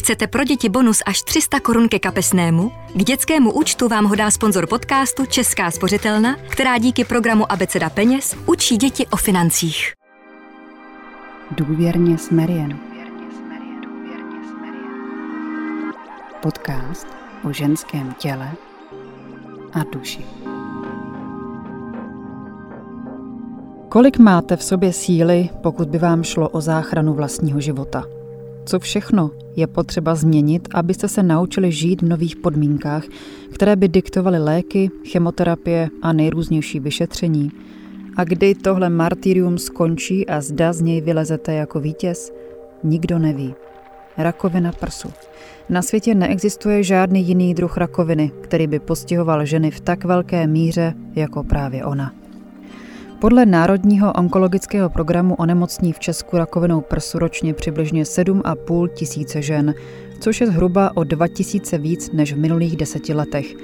Chcete pro děti bonus až 300 korun ke kapesnému? K dětskému účtu vám ho dá sponzor podcastu Česká spořitelna, která díky programu Abeceda peněz učí děti o financích. Důvěrně s Marian. Podcast o ženském těle a duši. Kolik máte v sobě síly, pokud by vám šlo o záchranu vlastního života? Co všechno je potřeba změnit, abyste se naučili žít v nových podmínkách, které by diktovaly léky, chemoterapie a nejrůznější vyšetření? A kdy tohle martyrium skončí a zda z něj vylezete jako vítěz? Nikdo neví. Rakovina prsu. Na světě neexistuje žádný jiný druh rakoviny, který by postihoval ženy v tak velké míře jako právě ona. Podle Národního onkologického programu onemocní v Česku rakovinou prsu ročně přibližně 7,5 tisíce žen, což je zhruba o 2 tisíce víc než v minulých deseti letech.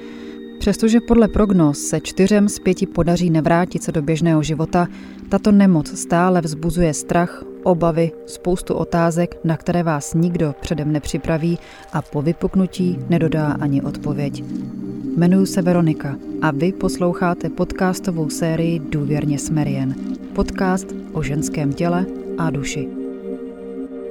Přestože podle prognóz se čtyřem z pěti podaří nevrátit se do běžného života, tato nemoc stále vzbuzuje strach, obavy, spoustu otázek, na které vás nikdo předem nepřipraví a po vypuknutí nedodá ani odpověď. Jmenuji se Veronika a vy posloucháte podcastovou sérii Důvěrně Smerien. Podcast o ženském těle a duši.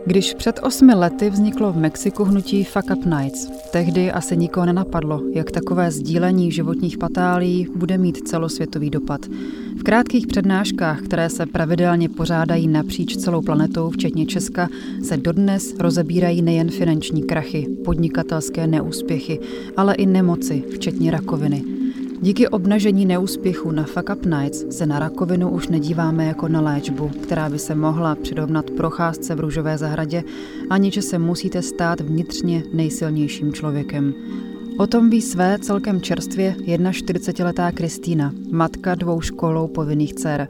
Když před osmi lety vzniklo v Mexiku hnutí Fuck Up Nights, tehdy asi nikoho nenapadlo, jak takové sdílení životních patálí bude mít celosvětový dopad. V krátkých přednáškách, které se pravidelně pořádají napříč celou planetou, včetně Česka, se dodnes rozebírají nejen finanční krachy, podnikatelské neúspěchy, ale i nemoci, včetně rakoviny – Díky obnažení neúspěchu na Fuck Up Nights se na rakovinu už nedíváme jako na léčbu, která by se mohla přirovnat procházce v růžové zahradě, ani že se musíte stát vnitřně nejsilnějším člověkem. O tom ví své celkem čerstvě 41-letá Kristýna, matka dvou školou povinných dcer.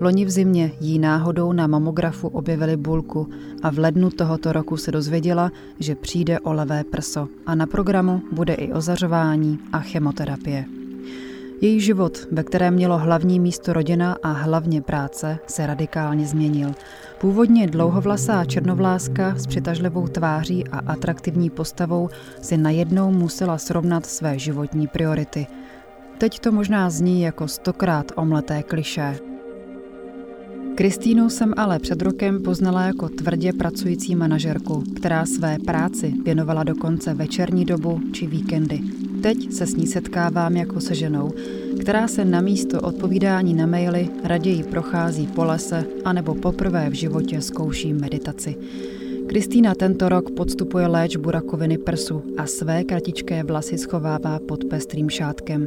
Loni v zimě jí náhodou na mamografu objevili bulku a v lednu tohoto roku se dozvěděla, že přijde o levé prso a na programu bude i ozařování a chemoterapie. Její život, ve kterém mělo hlavní místo rodina a hlavně práce, se radikálně změnil. Původně dlouhovlasá černovláska s přitažlivou tváří a atraktivní postavou si najednou musela srovnat své životní priority. Teď to možná zní jako stokrát omleté kliše. Kristýnu jsem ale před rokem poznala jako tvrdě pracující manažerku, která své práci věnovala dokonce večerní dobu či víkendy. Teď se s ní setkávám jako se ženou, která se na místo odpovídání na maily raději prochází po lese anebo poprvé v životě zkouší meditaci. Kristýna tento rok podstupuje léčbu rakoviny prsu a své kratičké vlasy schovává pod pestrým šátkem.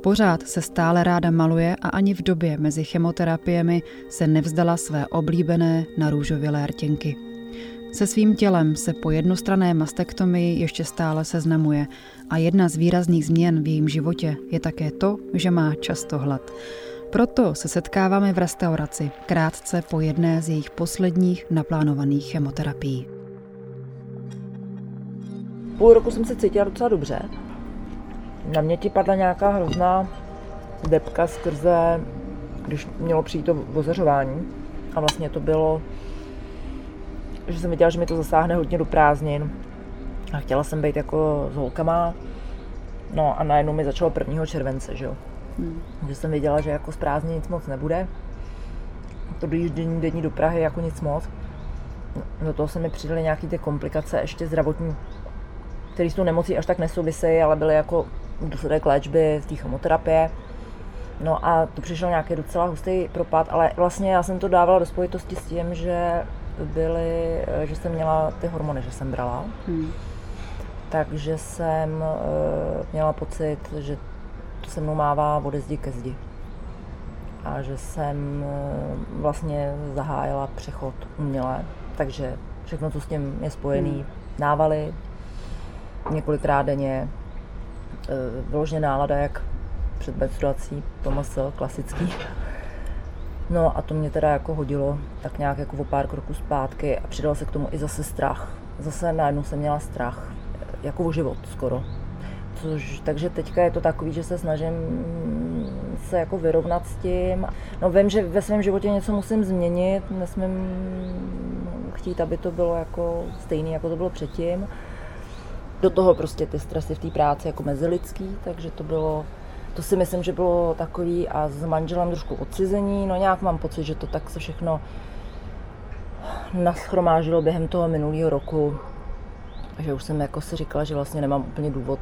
Pořád se stále ráda maluje a ani v době mezi chemoterapiemi se nevzdala své oblíbené narůžovilé rtěnky. Se svým tělem se po jednostrané mastektomii ještě stále seznamuje a jedna z výrazných změn v jejím životě je také to, že má často hlad. Proto se setkáváme v restauraci krátce po jedné z jejich posledních naplánovaných chemoterapií. Půl roku jsem se cítila docela dobře. Na mě ti padla nějaká hrozná depka skrze, když mělo přijít to ozařování. A vlastně to bylo že jsem viděla, že mi to zasáhne hodně do prázdnin. A chtěla jsem být jako s holkama. No a najednou mi začalo 1. července, že jo. Hmm. Že jsem věděla, že jako z prázdnin nic moc nebude. To dojíždění denní do Prahy jako nic moc. Do toho se mi přidaly nějaké ty komplikace ještě zdravotní, které s tou nemocí až tak nesouvisejí, ale byly jako důsledek léčby z té chemoterapie. No a to přišel nějaký docela hustý propad, ale vlastně já jsem to dávala do spojitosti s tím, že byly, eh, že jsem měla ty hormony, že jsem brala. Hmm. Takže jsem uh, měla pocit, že to se mnou mává ode zdi ke zdi. A že jsem uh, vlastně zahájila přechod uměle. Takže všechno, co s tím je spojený, hmm. návaly, několikrát denně, uh, vyloženě nálada, jak před menstruací, Tomas klasický. No a to mě teda jako hodilo tak nějak jako o pár kroků zpátky a přidal se k tomu i zase strach. Zase najednou jsem měla strach, jako o život skoro. Což, takže teďka je to takový, že se snažím se jako vyrovnat s tím. No vím, že ve svém životě něco musím změnit, nesmím chtít, aby to bylo jako stejné, jako to bylo předtím. Do toho prostě ty stresy v té práci jako mezilidský, takže to bylo, to si myslím, že bylo takový a s manželem trošku odcizení, no nějak mám pocit, že to tak se všechno naschromážilo během toho minulého roku, že už jsem jako si říkala, že vlastně nemám úplně důvod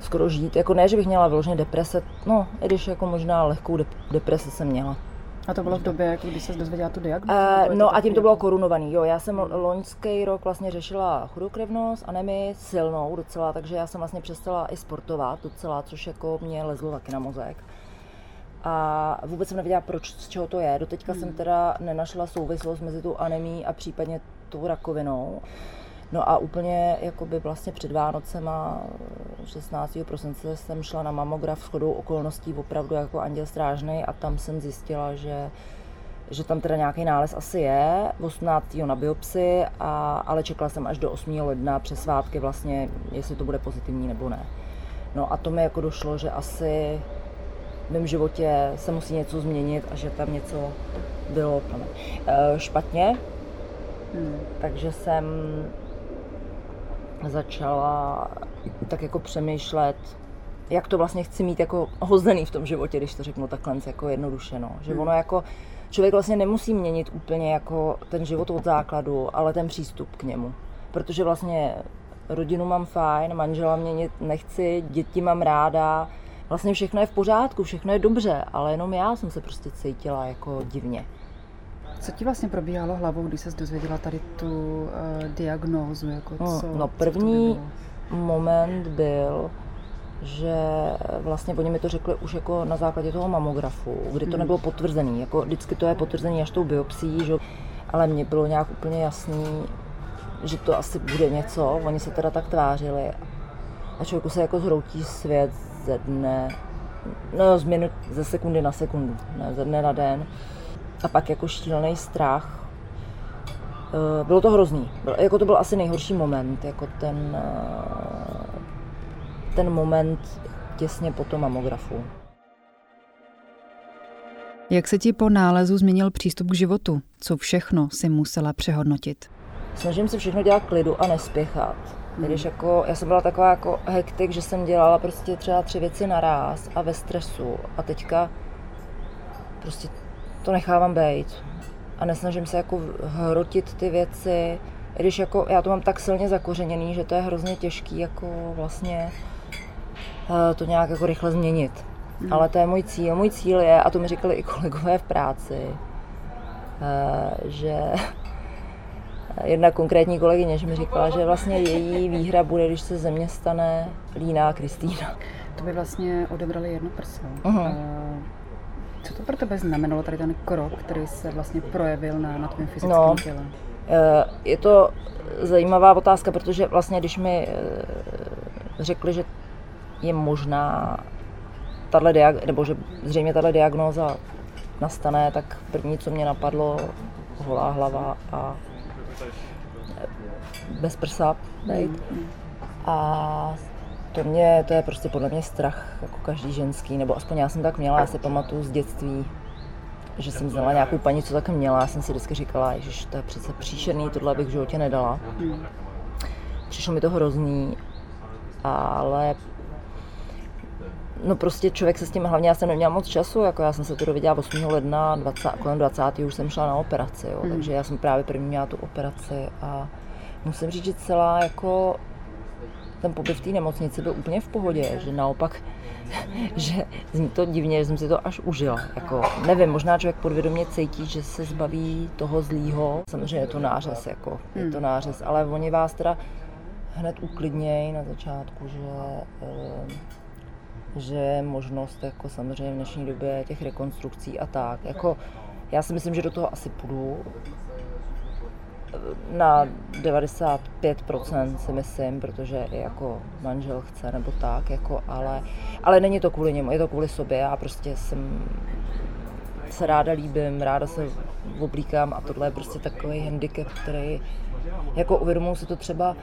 skoro žít. Jako ne, že bych měla vyloženě deprese, no, i když jako možná lehkou depresi jsem měla. A to bylo v době, jako když se dozvěděla tu diagnózu? Uh, no a tím to bylo korunovaný, jo. Já jsem loňský rok vlastně řešila chudokrevnost, anemi silnou docela, takže já jsem vlastně přestala i sportovat docela, což jako mě lezlo taky na mozek. A vůbec jsem nevěděla, proč, z čeho to je. Doteďka hmm. jsem teda nenašla souvislost mezi tu anemí a případně tou rakovinou. No a úplně jakoby vlastně před Vánocema 16. prosince jsem šla na mamograf s chodou okolností opravdu jako anděl strážný a tam jsem zjistila, že že tam teda nějaký nález asi je, 18. na biopsi, a, ale čekala jsem až do 8. ledna přes svátky vlastně, jestli to bude pozitivní nebo ne. No a to mi jako došlo, že asi v mém životě se musí něco změnit a že tam něco bylo eh, špatně. Hmm. Takže jsem začala tak jako přemýšlet, jak to vlastně chci mít jako hozený v tom životě, když to řeknu takhle jako jednoduše, no. Že ono jako, člověk vlastně nemusí měnit úplně jako ten život od základu, ale ten přístup k němu. Protože vlastně rodinu mám fajn, manžela mě nechci, děti mám ráda, vlastně všechno je v pořádku, všechno je dobře, ale jenom já jsem se prostě cítila jako divně. Co ti vlastně probíhalo hlavou, když se dozvěděla tady tu uh, diagnózu? Jako no, co, no první co moment byl, že vlastně oni mi to řekli už jako na základě toho mamografu, kdy to mm. nebylo potvrzený. Jako vždycky to je potvrzený až tou biopsí, že? ale mně bylo nějak úplně jasný, že to asi bude něco. Oni se teda tak tvářili. A člověku se jako zhroutí svět ze dne, no z minut, ze sekundy na sekundu, ne ze dne na den a pak jako šílený strach. Eh, bylo to hrozný. Jako to byl asi nejhorší moment, jako ten, eh, ten moment těsně po tom mamografu. Jak se ti po nálezu změnil přístup k životu? Co všechno si musela přehodnotit? Snažím se všechno dělat klidu a nespěchat. Hmm. Když jako, já jsem byla taková jako hektik, že jsem dělala prostě třeba tři věci naraz a ve stresu. A teďka prostě to nechávám být. A nesnažím se jako hrotit ty věci, když jako já to mám tak silně zakořeněný, že to je hrozně těžký jako vlastně eh, to nějak jako rychle změnit. Hmm. Ale to je můj cíl. Můj cíl je, a to mi říkali i kolegové v práci, eh, že jedna konkrétní kolegyně, že mi říkala, že vlastně její výhra bude, když se země stane Lína Kristýna. To by vlastně odebrali jedno prso. Uh-huh. Co to pro tebe znamenalo, tady ten krok, který se vlastně projevil na, na tvém fyzickém no, těle? Eh, je to zajímavá otázka, protože vlastně, když mi eh, řekli, že je možná tato diag- nebo že zřejmě tato diagnóza nastane, tak první, co mě napadlo, holá hlava a bez prsa, mm. A to mě, to je prostě podle mě strach, jako každý ženský, nebo aspoň já jsem tak měla, já si pamatuju z dětství, že jsem znala nějakou paní, co tak měla, já jsem si vždycky říkala, že to je přece příšerný, tohle bych v životě nedala. Přišlo mi to hrozný, ale no prostě člověk se s tím, hlavně já jsem neměla moc času, jako já jsem se to dověděla 8. ledna, 20, kolem 20. už jsem šla na operaci, jo, hmm. takže já jsem právě první měla tu operaci a musím říct, že celá jako ten pobyt v té nemocnici byl úplně v pohodě, že naopak, že zní to divně, že jsem si to až užila. Jako, nevím, možná člověk podvědomě cítí, že se zbaví toho zlýho. Samozřejmě je to nářez, jako, je to hmm. nářez, ale oni vás teda hned uklidnějí na začátku, že, eh, že je možnost jako samozřejmě v dnešní době těch rekonstrukcí a tak. Jako, já si myslím, že do toho asi půjdu, na 95% si myslím, protože i jako manžel chce nebo tak, jako, ale, ale není to kvůli němu, je to kvůli sobě. Já prostě jsem se ráda líbím, ráda se oblíkám a tohle je prostě takový handicap, který jako uvědomuji si to třeba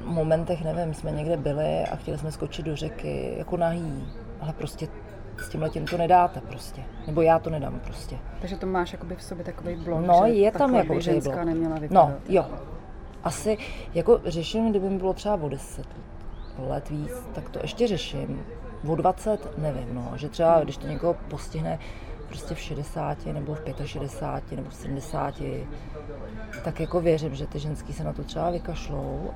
v momentech, nevím, jsme někde byli a chtěli jsme skočit do řeky jako nahý, ale prostě s tím letím to nedáte prostě. Nebo já to nedám prostě. Takže to máš jakoby v sobě takový blok, No, že je tam jako určitý ženská blok. neměla vypadat. No, jo. Asi jako řeším, kdyby mi bylo třeba o 10 let víc, tak to ještě řeším. O 20 nevím, no, že třeba když to někoho postihne prostě v 60 nebo v 65 nebo v 70, tak jako věřím, že ty ženský se na to třeba vykašlou.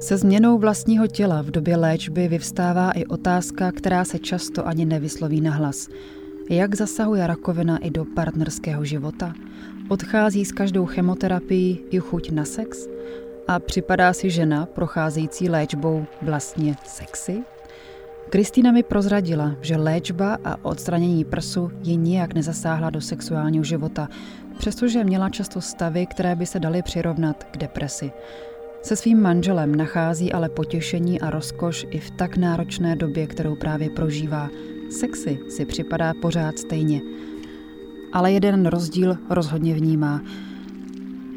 Se změnou vlastního těla v době léčby vyvstává i otázka, která se často ani nevysloví na hlas. Jak zasahuje rakovina i do partnerského života? Odchází s každou chemoterapií i chuť na sex? A připadá si žena procházející léčbou vlastně sexy? Kristýna mi prozradila, že léčba a odstranění prsu ji nijak nezasáhla do sexuálního života, přestože měla často stavy, které by se daly přirovnat k depresi. Se svým manželem nachází ale potěšení a rozkoš i v tak náročné době, kterou právě prožívá. Sexy si připadá pořád stejně. Ale jeden rozdíl rozhodně vnímá.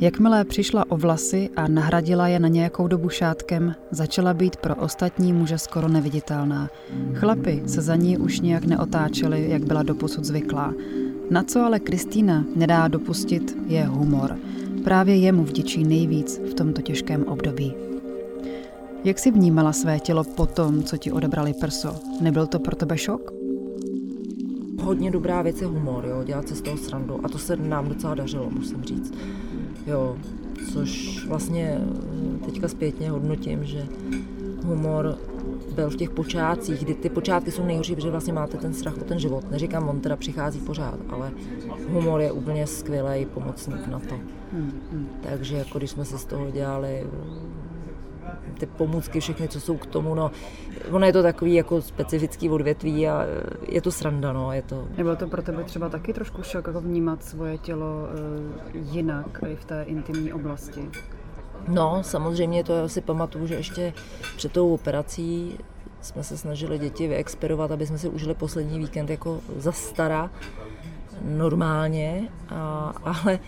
Jakmile přišla o vlasy a nahradila je na nějakou dobu šátkem, začala být pro ostatní muže skoro neviditelná. Chlapy se za ní už nějak neotáčeli, jak byla doposud zvyklá. Na co ale Kristýna nedá dopustit, je humor. Právě jemu vděčí nejvíc v tomto těžkém období. Jak si vnímala své tělo po tom, co ti odebrali prso? Nebyl to pro tebe šok? Hodně dobrá věc je humor, jo, dělat se z toho srandu a to se nám docela dařilo, musím říct. Jo, což vlastně teďka zpětně hodnotím, že humor byl v těch počátcích, kdy ty počátky jsou nejhorší, protože vlastně máte ten strach o ten život. Neříkám, on teda přichází pořád, ale humor je úplně skvělý pomocník na to. Hmm, hmm. Takže jako když jsme si z toho dělali ty pomůcky, všechny, co jsou k tomu, no, ono je to takový jako specifický odvětví a je to sranda, no, je to... Nebyl to pro tebe třeba taky trošku šok, jako vnímat svoje tělo uh, jinak i v té intimní oblasti? No, samozřejmě to já si pamatuju, že ještě před tou operací jsme se snažili děti vyexperovat, aby jsme si užili poslední víkend jako za stara, normálně, a, ale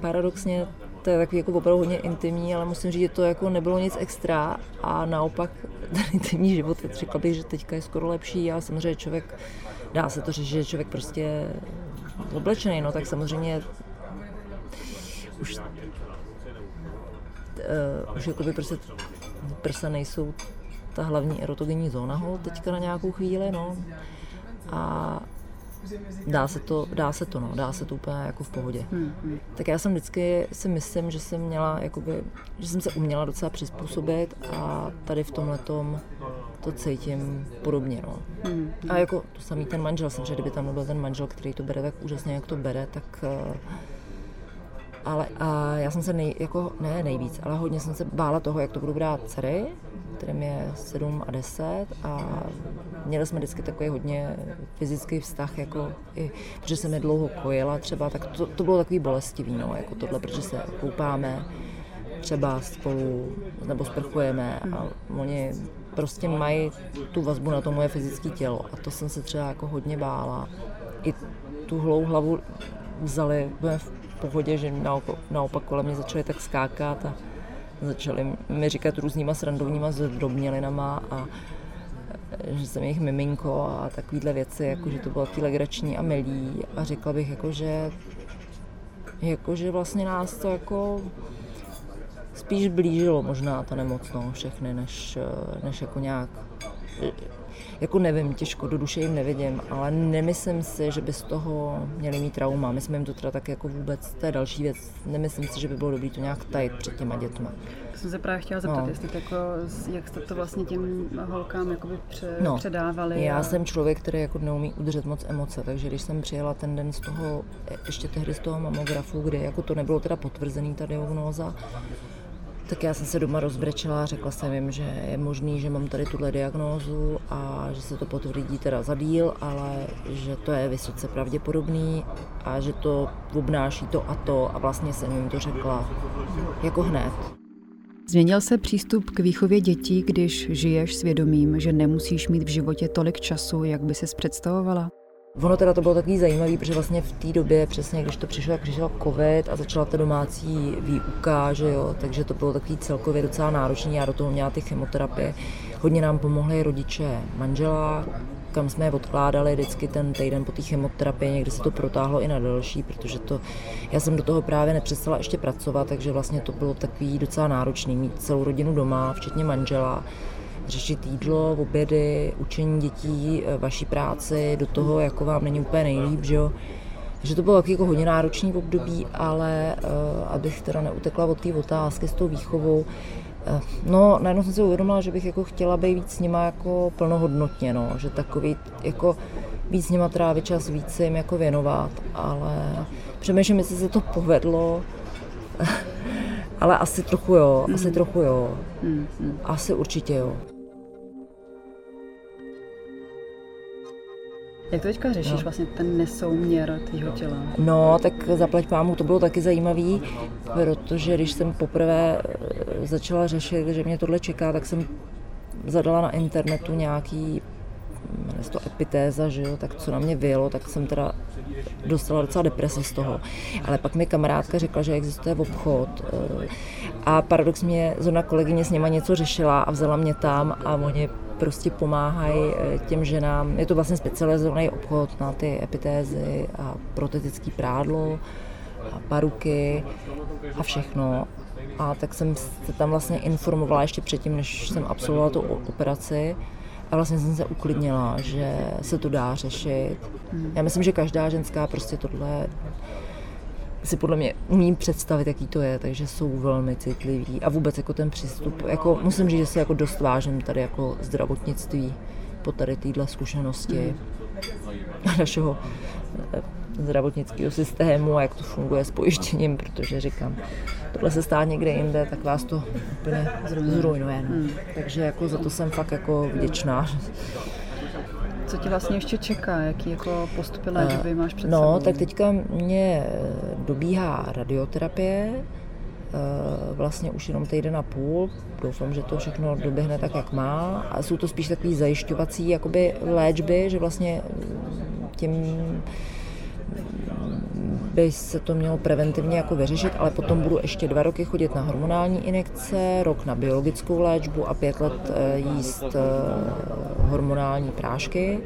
paradoxně to je takový jako opravdu hodně intimní, ale musím říct, že to jako nebylo nic extra. A naopak ten intimní život, řekla bych, že teďka je skoro lepší. A samozřejmě člověk, dá se to říct, že člověk prostě oblečený, no tak samozřejmě už uh, už jakoby prostě prsa nejsou ta hlavní erotogenní zóna hol teďka na nějakou chvíli, no. A dá se to, dá se to, no, dá se to úplně jako v pohodě. Hmm, hmm. Tak já jsem vždycky si myslím, že jsem měla, jakoby, že jsem se uměla docela přizpůsobit a tady v tomhle to cítím podobně, no. Hmm, A jako to samý ten manžel, samozřejmě, kdyby tam nebyl ten manžel, který to bere tak úžasně, jak to bere, tak uh, ale a já jsem se nej, jako, ne nejvíc, ale hodně jsem se bála toho, jak to budu brát dcery, kterým je 7 a 10 a měli jsme vždycky takový hodně fyzický vztah, jako i, protože jsem je dlouho kojila třeba, tak to, to bylo takový bolestivý, no, jako tohle, protože se koupáme třeba spolu, nebo sprchujeme a oni prostě mají tu vazbu na to moje fyzické tělo a to jsem se třeba jako hodně bála. I tu hlavu vzali v pohodě, že naopak, naopak kolem mě začaly tak skákat a začali mi říkat různýma srandovníma zdrobnělinama a že jsem jejich miminko a takovýhle věci, jako že to bylo taky legrační a milý. A řekla bych, jako, že, jako, že vlastně nás to jako spíš blížilo možná ta nemoc, no, všechny, než, než jako nějak jako nevím, těžko, do duše jim nevidím, ale nemyslím si, že by z toho měli mít trauma. My jsme jim to teda tak jako vůbec, to je další věc, nemyslím si, že by bylo dobré to nějak tajit před těma dětma. Jsem se právě chtěla zeptat, no. jestli jako, jak jste to vlastně těm holkám jakoby pře- no, předávali. Já a... jsem člověk, který jako neumí udržet moc emoce, takže když jsem přijela ten den z toho, ještě tehdy z toho mamografu, kde jako to nebylo teda potvrzený ta diagnóza, tak já jsem se doma rozbrečela řekla jsem jim, že je možný, že mám tady tuhle diagnózu a že se to potvrdí teda za díl, ale že to je vysoce pravděpodobný a že to obnáší to a to a vlastně jsem jim to řekla jako hned. Změnil se přístup k výchově dětí, když žiješ svědomím, že nemusíš mít v životě tolik času, jak by si představovala? Ono teda to bylo takový zajímavý, protože vlastně v té době, přesně když to přišlo, jak přišel covid a začala ta domácí výuka, že jo, takže to bylo takový celkově docela náročný. Já do toho měla ty chemoterapie. Hodně nám pomohly rodiče manžela, kam jsme je odkládali vždycky ten týden po té chemoterapii, někdy se to protáhlo i na další, protože to, já jsem do toho právě nepřestala ještě pracovat, takže vlastně to bylo takový docela náročný, mít celou rodinu doma, včetně manžela, řešit jídlo, obědy, učení dětí, eh, vaší práci, do toho, jako vám není úplně nejlíp, že jo. Takže to bylo taky jako hodně náročný období, ale uh, abych teda neutekla od té otázky s tou výchovou, uh, no najednou jsem si uvědomila, že bych jako chtěla být víc s nima jako plnohodnotně, no, že takový jako víc s nima trávit čas, víc se jim jako věnovat, ale přemýšlím, jestli se to povedlo, ale asi trochu jo, asi mm. trochu jo, mm. asi určitě jo. Jak to teďka řešíš, no. vlastně ten nesouměr tvýho těla? No, tak zaplať pámu, to bylo taky zajímavý, protože když jsem poprvé eh, začala řešit, že mě tohle čeká, tak jsem zadala na internetu nějaký jmenuje to epitéza, že jo, tak co na mě vyjelo, tak jsem teda dostala docela depresi z toho. Ale pak mi kamarádka řekla, že existuje obchod eh, a paradoxně zrovna kolegyně s něma něco řešila a vzala mě tam a oni prostě pomáhají eh, těm ženám. Je to vlastně specializovaný obchod na ty epitézy a protetický prádlo a paruky a všechno. A tak jsem se tam vlastně informovala ještě předtím, než jsem absolvovala tu operaci. A vlastně jsem se uklidnila, že se to dá řešit. Hmm. Já myslím, že každá ženská prostě tohle si podle mě umím představit, jaký to je, takže jsou velmi citliví a vůbec jako ten přístup, jako musím říct, že si jako dost vážím tady jako zdravotnictví po tady téhle zkušenosti mm. našeho eh, zdravotnického systému a jak to funguje s pojištěním, protože říkám, tohle se stát někde jinde, tak vás to úplně zrujnuje. No. Mm. Takže jako za to jsem fakt jako vděčná. Co ti vlastně ještě čeká? Jaký jako postupy léčby máš před no, sebou? No, tak teďka mě eh, dobíhá radioterapie, eh, vlastně už jenom týden a půl. Doufám, že to všechno doběhne tak, jak má. A jsou to spíš takové zajišťovací jakoby léčby, že vlastně tím by se to mělo preventivně jako vyřešit, ale potom budu ještě dva roky chodit na hormonální injekce, rok na biologickou léčbu a pět let eh, jíst eh, hormonální prášky.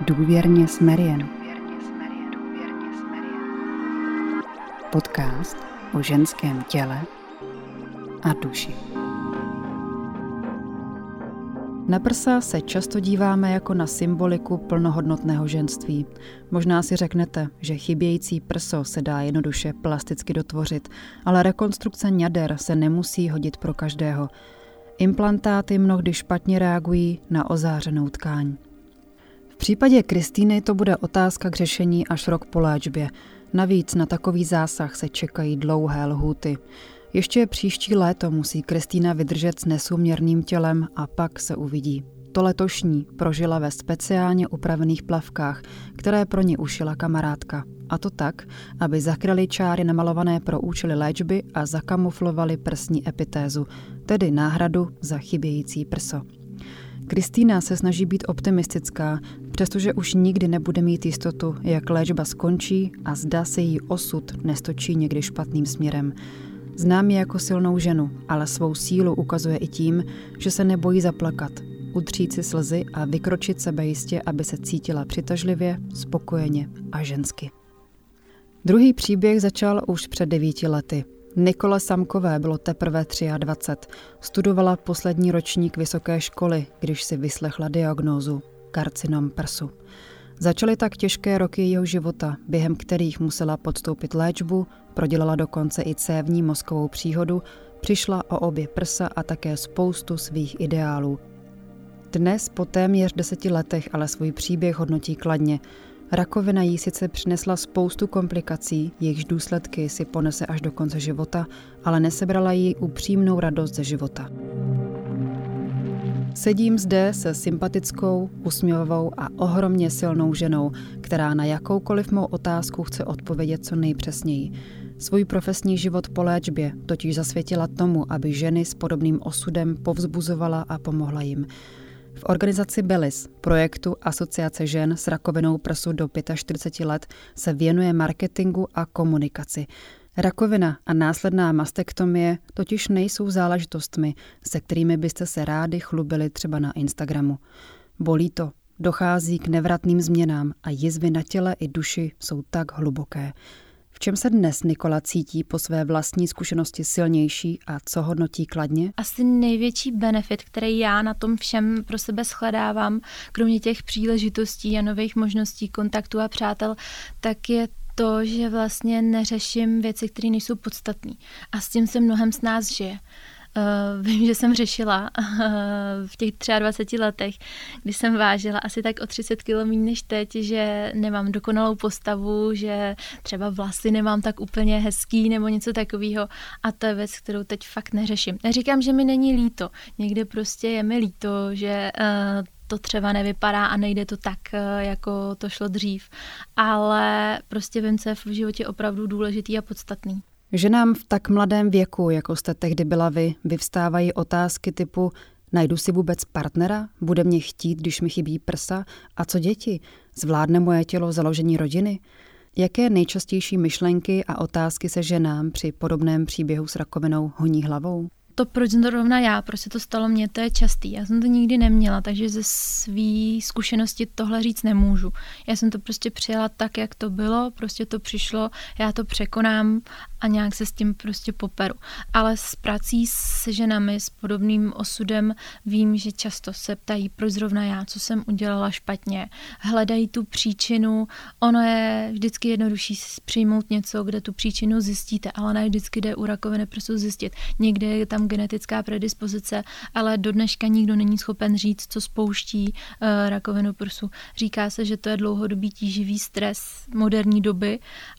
Důvěrně s Marian. Podcast o ženském těle a duši. Na prsa se často díváme jako na symboliku plnohodnotného ženství. Možná si řeknete, že chybějící prso se dá jednoduše plasticky dotvořit, ale rekonstrukce ňader se nemusí hodit pro každého. Implantáty mnohdy špatně reagují na ozářenou tkáň. V případě Kristýny to bude otázka k řešení až rok po léčbě. Navíc na takový zásah se čekají dlouhé lhůty. Ještě příští léto musí Kristýna vydržet s nesúměrným tělem a pak se uvidí. To letošní prožila ve speciálně upravených plavkách, které pro ní ušila kamarádka. A to tak, aby zakryly čáry namalované pro účely léčby a zakamuflovali prsní epitézu, tedy náhradu za chybějící prso. Kristýna se snaží být optimistická, přestože už nikdy nebude mít jistotu, jak léčba skončí a zda se jí osud nestočí někdy špatným směrem. Znám ji jako silnou ženu, ale svou sílu ukazuje i tím, že se nebojí zaplakat, utřít si slzy a vykročit sebejistě, aby se cítila přitažlivě, spokojeně a žensky. Druhý příběh začal už před devíti lety. Nikole Samkové bylo teprve 23. Studovala poslední ročník vysoké školy, když si vyslechla diagnózu karcinom prsu. Začaly tak těžké roky jeho života, během kterých musela podstoupit léčbu, prodělala dokonce i cévní mozkovou příhodu, přišla o obě prsa a také spoustu svých ideálů. Dnes po téměř deseti letech ale svůj příběh hodnotí kladně. Rakovina jí sice přinesla spoustu komplikací, jejichž důsledky si ponese až do konce života, ale nesebrala jí upřímnou radost ze života. Sedím zde se sympatickou, usměvavou a ohromně silnou ženou, která na jakoukoliv mou otázku chce odpovědět co nejpřesněji. Svůj profesní život po léčbě totiž zasvětila tomu, aby ženy s podobným osudem povzbuzovala a pomohla jim. V organizaci Belis, projektu Asociace žen s rakovinou prsu do 45 let, se věnuje marketingu a komunikaci. Rakovina a následná mastektomie totiž nejsou záležitostmi, se kterými byste se rádi chlubili třeba na Instagramu. Bolí to, dochází k nevratným změnám a jizvy na těle i duši jsou tak hluboké. V čem se dnes Nikola cítí po své vlastní zkušenosti silnější a co hodnotí kladně? Asi největší benefit, který já na tom všem pro sebe shledávám, kromě těch příležitostí a nových možností kontaktu a přátel, tak je to, že vlastně neřeším věci, které nejsou podstatné. A s tím se mnohem z nás žije. Uh, vím, že jsem řešila uh, v těch 23 letech, kdy jsem vážila asi tak o 30 kg méně než teď, že nemám dokonalou postavu, že třeba vlasy nemám tak úplně hezký nebo něco takového. A to je věc, kterou teď fakt neřeším. Neříkám, že mi není líto. Někde prostě je mi líto, že uh, to třeba nevypadá a nejde to tak, jako to šlo dřív. Ale prostě vím, co je v životě opravdu důležitý a podstatný. Ženám v tak mladém věku, jako jste tehdy byla vy, vyvstávají otázky typu najdu si vůbec partnera, bude mě chtít, když mi chybí prsa a co děti, zvládne moje tělo založení rodiny? Jaké nejčastější myšlenky a otázky se ženám při podobném příběhu s rakovinou honí hlavou? To, proč zrovna já, proč se to stalo mně, to je častý. Já jsem to nikdy neměla, takže ze své zkušenosti tohle říct nemůžu. Já jsem to prostě přijala tak, jak to bylo, prostě to přišlo, já to překonám a nějak se s tím prostě poperu. Ale s prací se ženami s podobným osudem vím, že často se ptají, proč zrovna já, co jsem udělala špatně. Hledají tu příčinu. Ono je vždycky jednodušší přijmout něco, kde tu příčinu zjistíte, ale ne vždycky jde u rakoviny prsu zjistit. Někde je tam genetická predispozice, ale do dneška nikdo není schopen říct, co spouští uh, rakovinu prsu. Říká se, že to je dlouhodobý tíživý stres moderní doby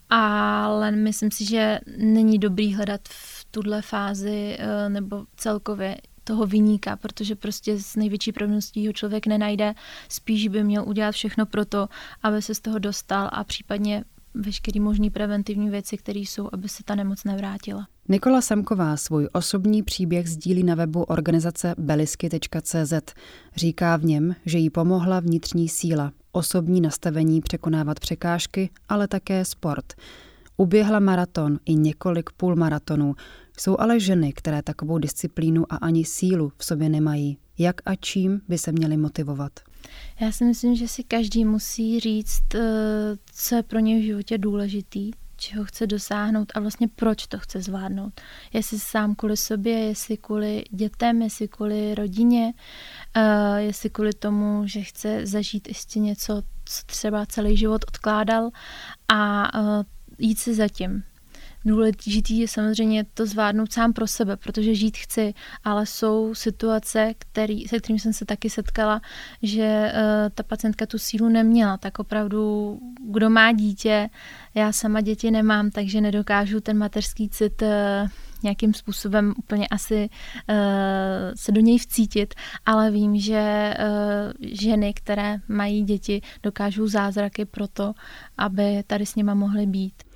ale myslím si, že není dobrý hledat v tuhle fázi eh, nebo celkově toho vyníka, protože prostě s největší pravděpodobností ho člověk nenajde, spíš by měl udělat všechno pro to, aby se z toho dostal a případně veškerý možný preventivní věci, které jsou, aby se ta nemoc nevrátila. Nikola Samková svůj osobní příběh sdílí na webu organizace belisky.cz. Říká v něm, že jí pomohla vnitřní síla, osobní nastavení překonávat překážky, ale také sport. Uběhla maraton i několik půlmaratonů. Jsou ale ženy, které takovou disciplínu a ani sílu v sobě nemají. Jak a čím by se měly motivovat? Já si myslím, že si každý musí říct, eh, co je pro ně v životě důležitý, čeho chce dosáhnout a vlastně proč to chce zvládnout. Jestli sám kvůli sobě, jestli kvůli dětem, jestli kvůli rodině, uh, jestli kvůli tomu, že chce zažít ještě něco, co třeba celý život odkládal a uh, jít si zatím. Důležitý je samozřejmě to zvládnout sám pro sebe, protože žít chci, ale jsou situace, který, se kterými jsem se taky setkala, že uh, ta pacientka tu sílu neměla. Tak opravdu, kdo má dítě, já sama děti nemám, takže nedokážu ten mateřský cit uh, nějakým způsobem úplně asi uh, se do něj vcítit, ale vím, že uh, ženy, které mají děti, dokážou zázraky pro to, aby tady s nima mohly být.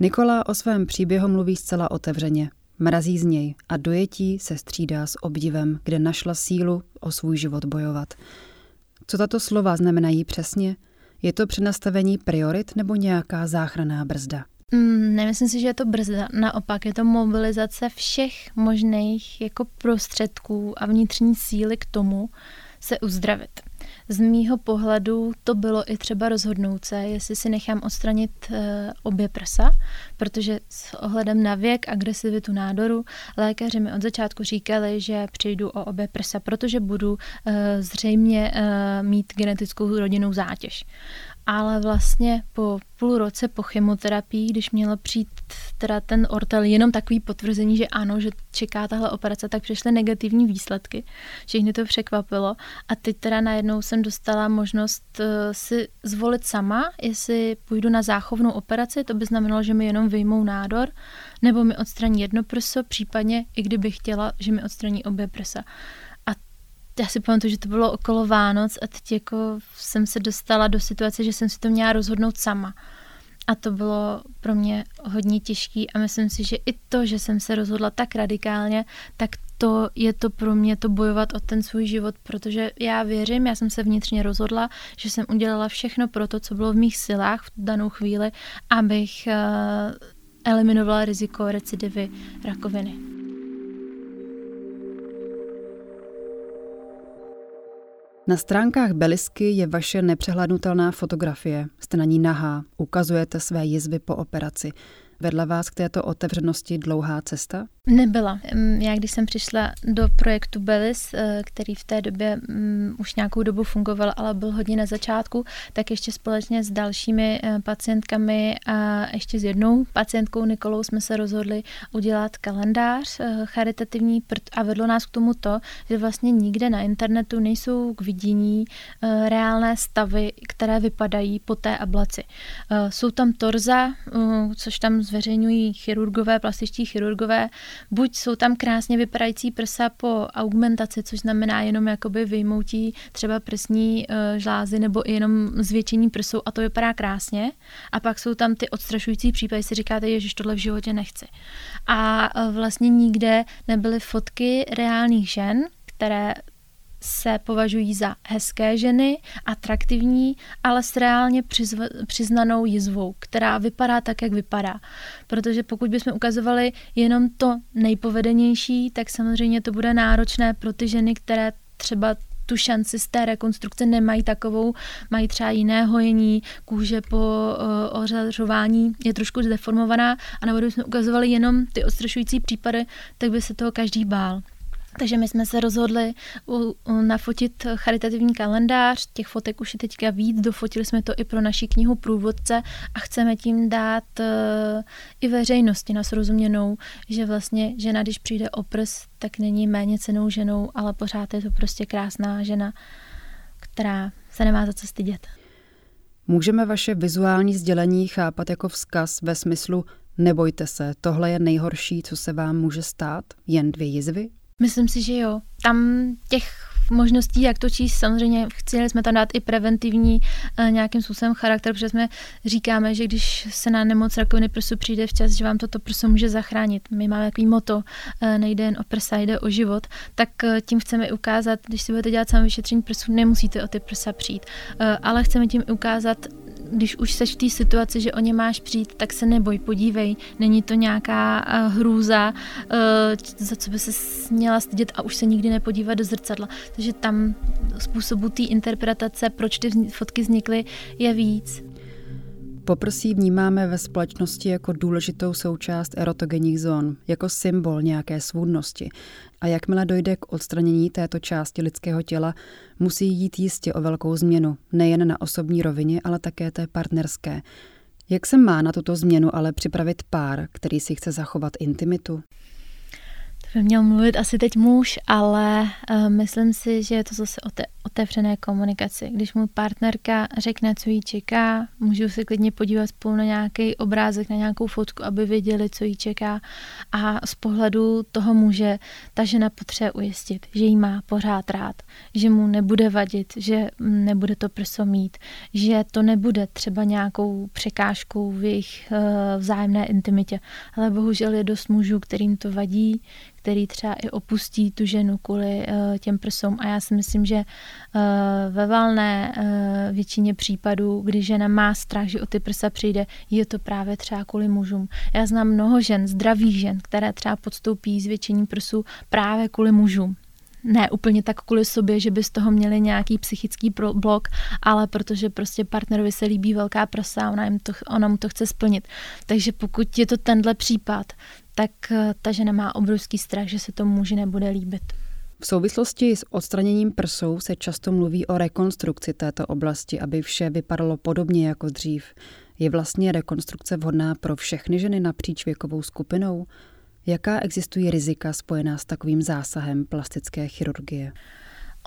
Nikola o svém příběhu mluví zcela otevřeně. Mrazí z něj a dojetí se střídá s obdivem, kde našla sílu o svůj život bojovat. Co tato slova znamenají přesně? Je to přenastavení priorit nebo nějaká záchranná brzda? Mm, nemyslím si, že je to brzda. Naopak je to mobilizace všech možných jako prostředků a vnitřní síly k tomu se uzdravit. Z mýho pohledu to bylo i třeba rozhodnout se, jestli si nechám odstranit e, obě prsa, protože s ohledem na věk, agresivitu nádoru, lékaři mi od začátku říkali, že přijdu o obě prsa, protože budu e, zřejmě e, mít genetickou rodinnou zátěž ale vlastně po půl roce po chemoterapii, když měla přijít teda ten ortel jenom takový potvrzení, že ano, že čeká tahle operace, tak přišly negativní výsledky. Všechny to překvapilo a teď teda najednou jsem dostala možnost uh, si zvolit sama, jestli půjdu na záchovnou operaci, to by znamenalo, že mi jenom vyjmou nádor, nebo mi odstraní jedno prso, případně i kdyby chtěla, že mi odstraní obě prsa já si pamatuju, že to bylo okolo Vánoc a teď jako jsem se dostala do situace, že jsem si to měla rozhodnout sama. A to bylo pro mě hodně těžké a myslím si, že i to, že jsem se rozhodla tak radikálně, tak to je to pro mě to bojovat o ten svůj život, protože já věřím, já jsem se vnitřně rozhodla, že jsem udělala všechno pro to, co bylo v mých silách v danou chvíli, abych uh, eliminovala riziko recidivy rakoviny. Na stránkách Belisky je vaše nepřehlednutelná fotografie. Jste na ní nahá, ukazujete své jizvy po operaci. Vedla vás k této otevřenosti dlouhá cesta? Nebyla. Já když jsem přišla do projektu Belis, eh, který v té době um, už nějakou dobu fungoval, ale byl hodně na začátku, tak ještě společně s dalšími uh, pacientkami a ještě s jednou pacientkou Nikolou jsme se rozhodli udělat kalendář uh, charitativní a vedlo nás k tomu to, že vlastně nikde na internetu nejsou k vidění reálné stavy, které vypadají po té ablaci. Jsou tam torza, což tam zveřejňují chirurgové, plastičtí chirurgové, buď jsou tam krásně vypadající prsa po augmentaci, což znamená jenom jakoby vyjmoutí třeba prsní uh, žlázy nebo i jenom zvětšení prsou a to vypadá krásně. A pak jsou tam ty odstrašující případy, si říkáte, že tohle v životě nechci. A uh, vlastně nikde nebyly fotky reálných žen, které se považují za hezké ženy, atraktivní, ale s reálně přizv- přiznanou jizvou, která vypadá tak, jak vypadá. Protože pokud bychom ukazovali jenom to nejpovedenější, tak samozřejmě to bude náročné pro ty ženy, které třeba tu šanci z té rekonstrukce nemají takovou, mají třeba jiné hojení, kůže po uh, ořařování je trošku zdeformovaná a nebo jsme ukazovali jenom ty odstrašující případy, tak by se toho každý bál. Takže my jsme se rozhodli u, u, nafotit charitativní kalendář, těch fotek už je teďka víc, dofotili jsme to i pro naši knihu Průvodce a chceme tím dát uh, i veřejnosti na srozuměnou, že vlastně žena, když přijde o prs, tak není méně cenou ženou, ale pořád je to prostě krásná žena, která se nemá za co stydět. Můžeme vaše vizuální sdělení chápat jako vzkaz ve smyslu nebojte se, tohle je nejhorší, co se vám může stát, jen dvě jizvy? Myslím si, že jo. Tam těch možností, jak to číst, samozřejmě chtěli jsme tam dát i preventivní uh, nějakým způsobem charakter, protože jsme říkáme, že když se na nemoc rakoviny prsu přijde včas, že vám toto prso může zachránit. My máme takový moto, uh, nejde jen o prsa, jde o život, tak uh, tím chceme ukázat, když si budete dělat samé vyšetření prsu, nemusíte o ty prsa přijít, ale chceme tím ukázat když už seš v té situaci, že o ně máš přijít, tak se neboj, podívej, není to nějaká uh, hrůza, uh, za co by se měla stydět a už se nikdy nepodívat do zrcadla. Takže tam způsobu té interpretace, proč ty fotky vznikly, je víc. Poprsí vnímáme ve společnosti jako důležitou součást erotogenních zón, jako symbol nějaké svůdnosti. A jakmile dojde k odstranění této části lidského těla, musí jít jistě o velkou změnu, nejen na osobní rovině, ale také té partnerské. Jak se má na tuto změnu ale připravit pár, který si chce zachovat intimitu? By měl mluvit asi teď muž, ale uh, myslím si, že je to zase o té otevřené komunikaci. Když mu partnerka řekne, co jí čeká, můžou se klidně podívat spolu na nějaký obrázek, na nějakou fotku, aby věděli, co jí čeká. A z pohledu toho muže ta žena potřebuje ujistit, že jí má pořád rád, že mu nebude vadit, že nebude to prso mít, že to nebude třeba nějakou překážkou v jejich uh, vzájemné intimitě. Ale bohužel je dost mužů, kterým to vadí, který třeba i opustí tu ženu kvůli uh, těm prsům. A já si myslím, že uh, ve valné uh, většině případů, kdy žena má strach, že o ty prsa přijde, je to právě třeba kvůli mužům. Já znám mnoho žen, zdravých žen, které třeba podstoupí zvětšení prsů právě kvůli mužům ne úplně tak kvůli sobě, že by z toho měli nějaký psychický blok, ale protože prostě partnerovi se líbí velká prsa, ona, jim to, ona mu to chce splnit. Takže pokud je to tenhle případ, tak eh, ta žena má obrovský strach, že se to muži nebude líbit. V souvislosti s odstraněním prsou se často mluví o rekonstrukci této oblasti, aby vše vypadalo podobně jako dřív. Je vlastně rekonstrukce vhodná pro všechny ženy napříč věkovou skupinou? Jaká existují rizika spojená s takovým zásahem plastické chirurgie?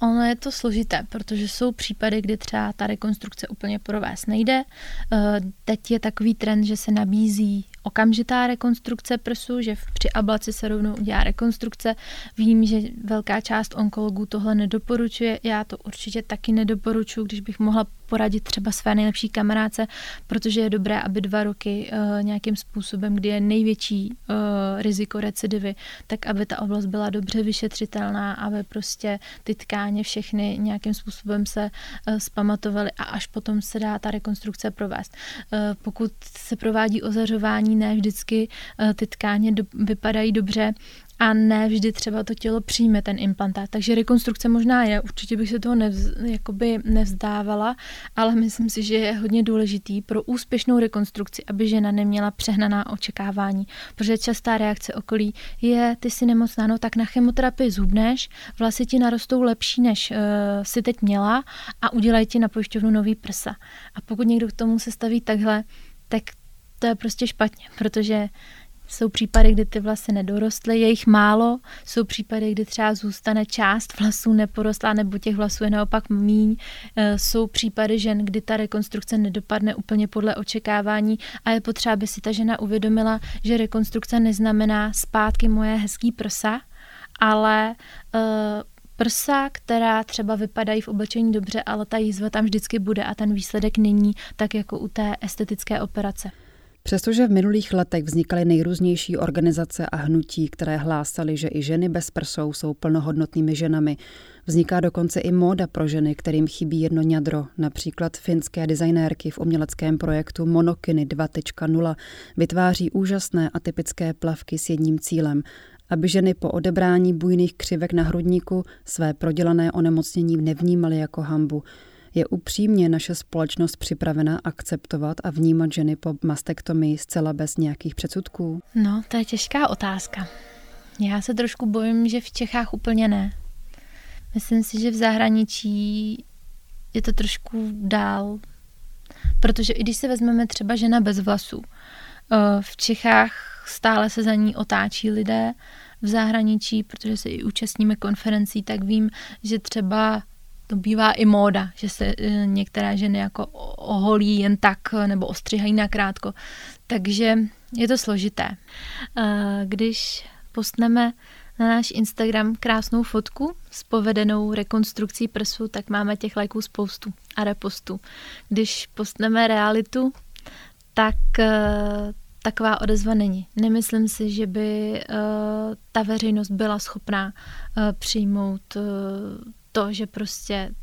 Ono je to složité, protože jsou případy, kdy třeba ta rekonstrukce úplně provést nejde. Eh, teď je takový trend, že se nabízí okamžitá rekonstrukce prsu, že při ablaci se rovnou udělá rekonstrukce. Vím, že velká část onkologů tohle nedoporučuje, já to určitě taky nedoporučuji, když bych mohla poradit třeba své nejlepší kamarádce, protože je dobré, aby dva roky uh, nějakým způsobem, kdy je největší uh, riziko recidivy, tak aby ta oblast byla dobře vyšetřitelná, aby prostě ty tkáně všechny nějakým způsobem se uh, zpamatovaly a až potom se dá ta rekonstrukce provést. Pokud se provádí ozařování, ne vždycky ty tkáně vypadají dobře, a ne vždy třeba to tělo přijme ten implantát. Takže rekonstrukce možná je, určitě bych se toho nevz, jakoby nevzdávala, ale myslím si, že je hodně důležitý pro úspěšnou rekonstrukci, aby žena neměla přehnaná očekávání. Protože častá reakce okolí je, ty si nemocná, no tak na chemoterapii zhubneš, vlasy ti narostou lepší, než uh, si teď měla a udělají ti na pojišťovnu nový prsa. A pokud někdo k tomu se staví takhle, tak to je prostě špatně, protože jsou případy, kdy ty vlasy nedorostly, je jich málo. Jsou případy, kdy třeba zůstane část vlasů neporostlá, nebo těch vlasů je naopak míň. E, jsou případy žen, kdy ta rekonstrukce nedopadne úplně podle očekávání a je potřeba, aby si ta žena uvědomila, že rekonstrukce neznamená zpátky moje hezký prsa, ale uh, prsa, která třeba vypadají v oblečení dobře, ale ta jízva tam vždycky bude a ten výsledek není tak jako u té estetické operace. Přestože v minulých letech vznikaly nejrůznější organizace a hnutí, které hlásaly, že i ženy bez prsou jsou plnohodnotnými ženami, vzniká dokonce i móda pro ženy, kterým chybí jedno ňadro. Například finské designérky v uměleckém projektu Monokiny 2.0 vytváří úžasné a typické plavky s jedním cílem aby ženy po odebrání bujných křivek na hrudníku své prodělané onemocnění nevnímaly jako hambu. Je upřímně naše společnost připravena akceptovat a vnímat ženy po mastektomii zcela bez nějakých předsudků? No, to je těžká otázka. Já se trošku bojím, že v Čechách úplně ne. Myslím si, že v zahraničí je to trošku dál. Protože i když se vezmeme třeba žena bez vlasů, eh, v Čechách stále se za ní otáčí lidé, v zahraničí, protože se i účastníme konferencí, tak vím, že třeba to bývá i móda, že se e, některé ženy jako oholí jen tak nebo ostřihají nakrátko. Takže je to složité. E, když postneme na náš Instagram krásnou fotku s povedenou rekonstrukcí prsu, tak máme těch lajků spoustu a repostů. Když postneme realitu, tak e, taková odezva není. Nemyslím si, že by ta veřejnost byla schopná přijmout to, že prostě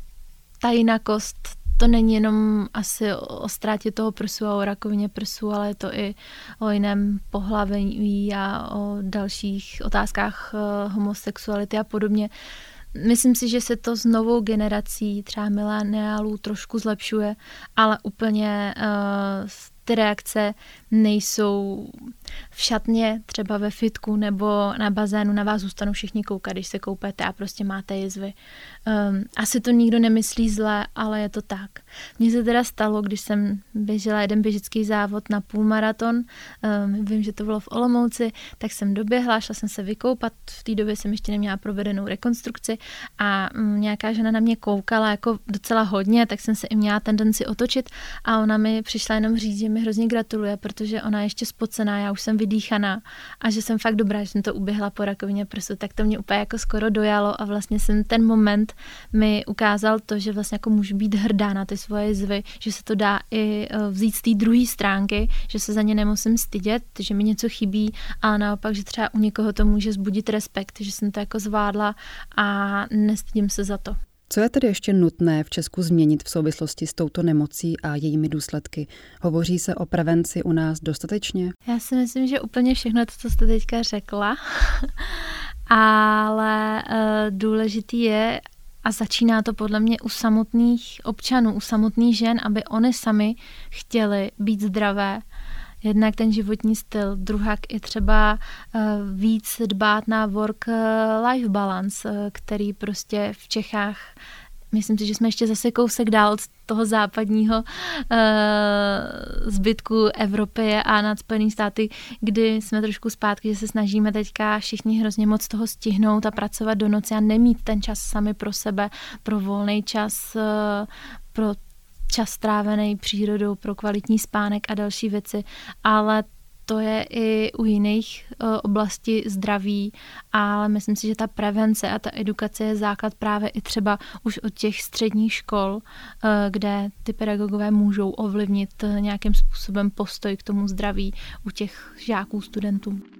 ta jinakost, to není jenom asi o ztrátě toho prsu a o rakovině prsu, ale je to i o jiném pohlaví a o dalších otázkách eh, homosexuality a podobně. Myslím si, že se to s novou generací třeba mileniálů trošku zlepšuje, ale úplně uh, ty reakce nejsou v šatně, třeba ve fitku nebo na bazénu, na vás zůstanou všichni koukat, když se koupete a prostě máte jizvy. Um, asi to nikdo nemyslí zle, ale je to tak. Mně se teda stalo, když jsem běžela jeden běžický závod na půlmaraton, um, vím, že to bylo v Olomouci, tak jsem doběhla, šla jsem se vykoupat, v té době jsem ještě neměla provedenou rekonstrukci a um, nějaká žena na mě koukala jako docela hodně, tak jsem se i měla tendenci otočit a ona mi přišla jenom říct, že mi hrozně gratuluje, protože ona je ještě spocená, já už jsem vydýchaná a že jsem fakt dobrá, že jsem to uběhla po rakovině prsu, tak to mě úplně jako skoro dojalo a vlastně jsem ten moment mi ukázal to, že vlastně jako můžu být hrdá na ty svoje zvy, že se to dá i e, vzít z té druhé stránky, že se za ně nemusím stydět, že mi něco chybí a naopak, že třeba u někoho to může zbudit respekt, že jsem to jako zvládla a nestydím se za to. Co je tedy ještě nutné v Česku změnit v souvislosti s touto nemocí a jejími důsledky? Hovoří se o prevenci u nás dostatečně? Já si myslím, že úplně všechno to, co jste teďka řekla, ale uh, důležitý je, a začíná to podle mě u samotných občanů, u samotných žen, aby oni sami chtěli být zdravé. Jednak ten životní styl, druhak i třeba uh, víc dbát na work-life balance, uh, který prostě v Čechách myslím si, že jsme ještě zase kousek dál od toho západního uh, zbytku Evropy a nad Spojený státy, kdy jsme trošku zpátky, že se snažíme teďka všichni hrozně moc toho stihnout a pracovat do noci a nemít ten čas sami pro sebe, pro volný čas, uh, pro čas strávený přírodou, pro kvalitní spánek a další věci, ale to je i u jiných uh, oblastí zdraví, ale myslím si, že ta prevence a ta edukace je základ právě i třeba už od těch středních škol, uh, kde ty pedagogové můžou ovlivnit uh, nějakým způsobem postoj k tomu zdraví u těch žáků, studentů.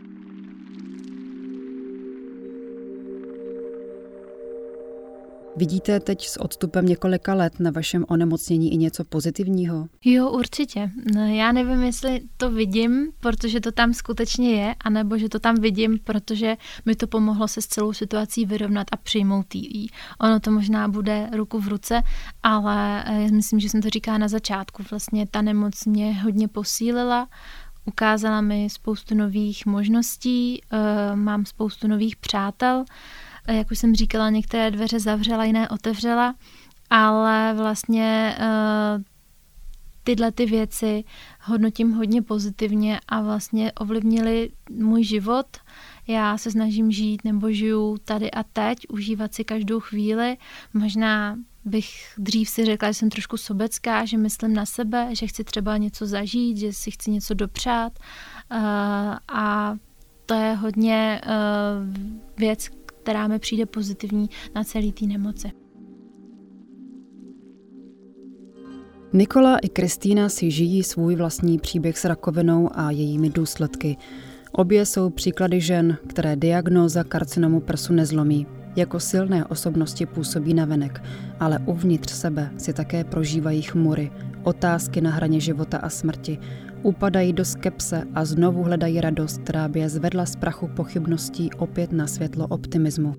Vidíte teď s odstupem několika let na vašem onemocnění i něco pozitivního? Jo, určitě. No, já nevím, jestli to vidím, protože to tam skutečně je, anebo že to tam vidím, protože mi to pomohlo se s celou situací vyrovnat a přijmout jí. Ono to možná bude ruku v ruce, ale já myslím, že jsem to říká na začátku. Vlastně ta nemoc mě hodně posílila, ukázala mi spoustu nových možností, eh, mám spoustu nových přátel, jak už jsem říkala, některé dveře zavřela, jiné otevřela, ale vlastně uh, tyhle ty věci hodnotím hodně pozitivně a vlastně ovlivnili můj život. Já se snažím žít nebo žiju tady a teď, užívat si každou chvíli. Možná bych dřív si řekla, že jsem trošku sobecká, že myslím na sebe, že chci třeba něco zažít, že si chci něco dopřát. Uh, a to je hodně uh, věc, která mi přijde pozitivní na celý té nemoci. Nikola i Kristýna si žijí svůj vlastní příběh s rakovinou a jejími důsledky. Obě jsou příklady žen, které diagnóza karcinomu prsu nezlomí. Jako silné osobnosti působí navenek, ale uvnitř sebe si také prožívají chmury, otázky na hraně života a smrti, upadají do skepse a znovu hledají radost, která by je zvedla z prachu pochybností opět na světlo optimismu.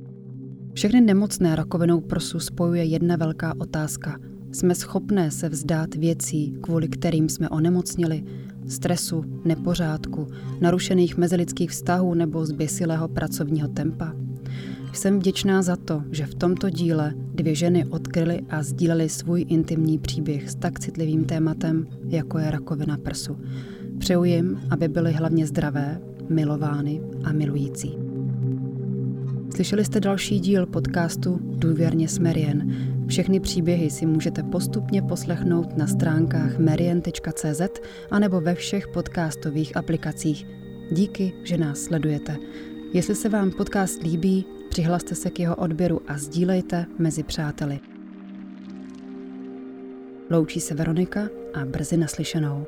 Všechny nemocné rakovinou prsu spojuje jedna velká otázka. Jsme schopné se vzdát věcí, kvůli kterým jsme onemocnili, stresu, nepořádku, narušených mezilidských vztahů nebo zběsilého pracovního tempa? Jsem vděčná za to, že v tomto díle dvě ženy odkryly a sdílely svůj intimní příběh s tak citlivým tématem, jako je rakovina prsu. Přeju jim, aby byly hlavně zdravé, milovány a milující. Slyšeli jste další díl podcastu Důvěrně s Merien. Všechny příběhy si můžete postupně poslechnout na stránkách merien.cz anebo ve všech podcastových aplikacích. Díky, že nás sledujete. Jestli se vám podcast líbí, Přihlaste se k jeho odběru a sdílejte mezi přáteli. Loučí se Veronika a brzy naslyšenou.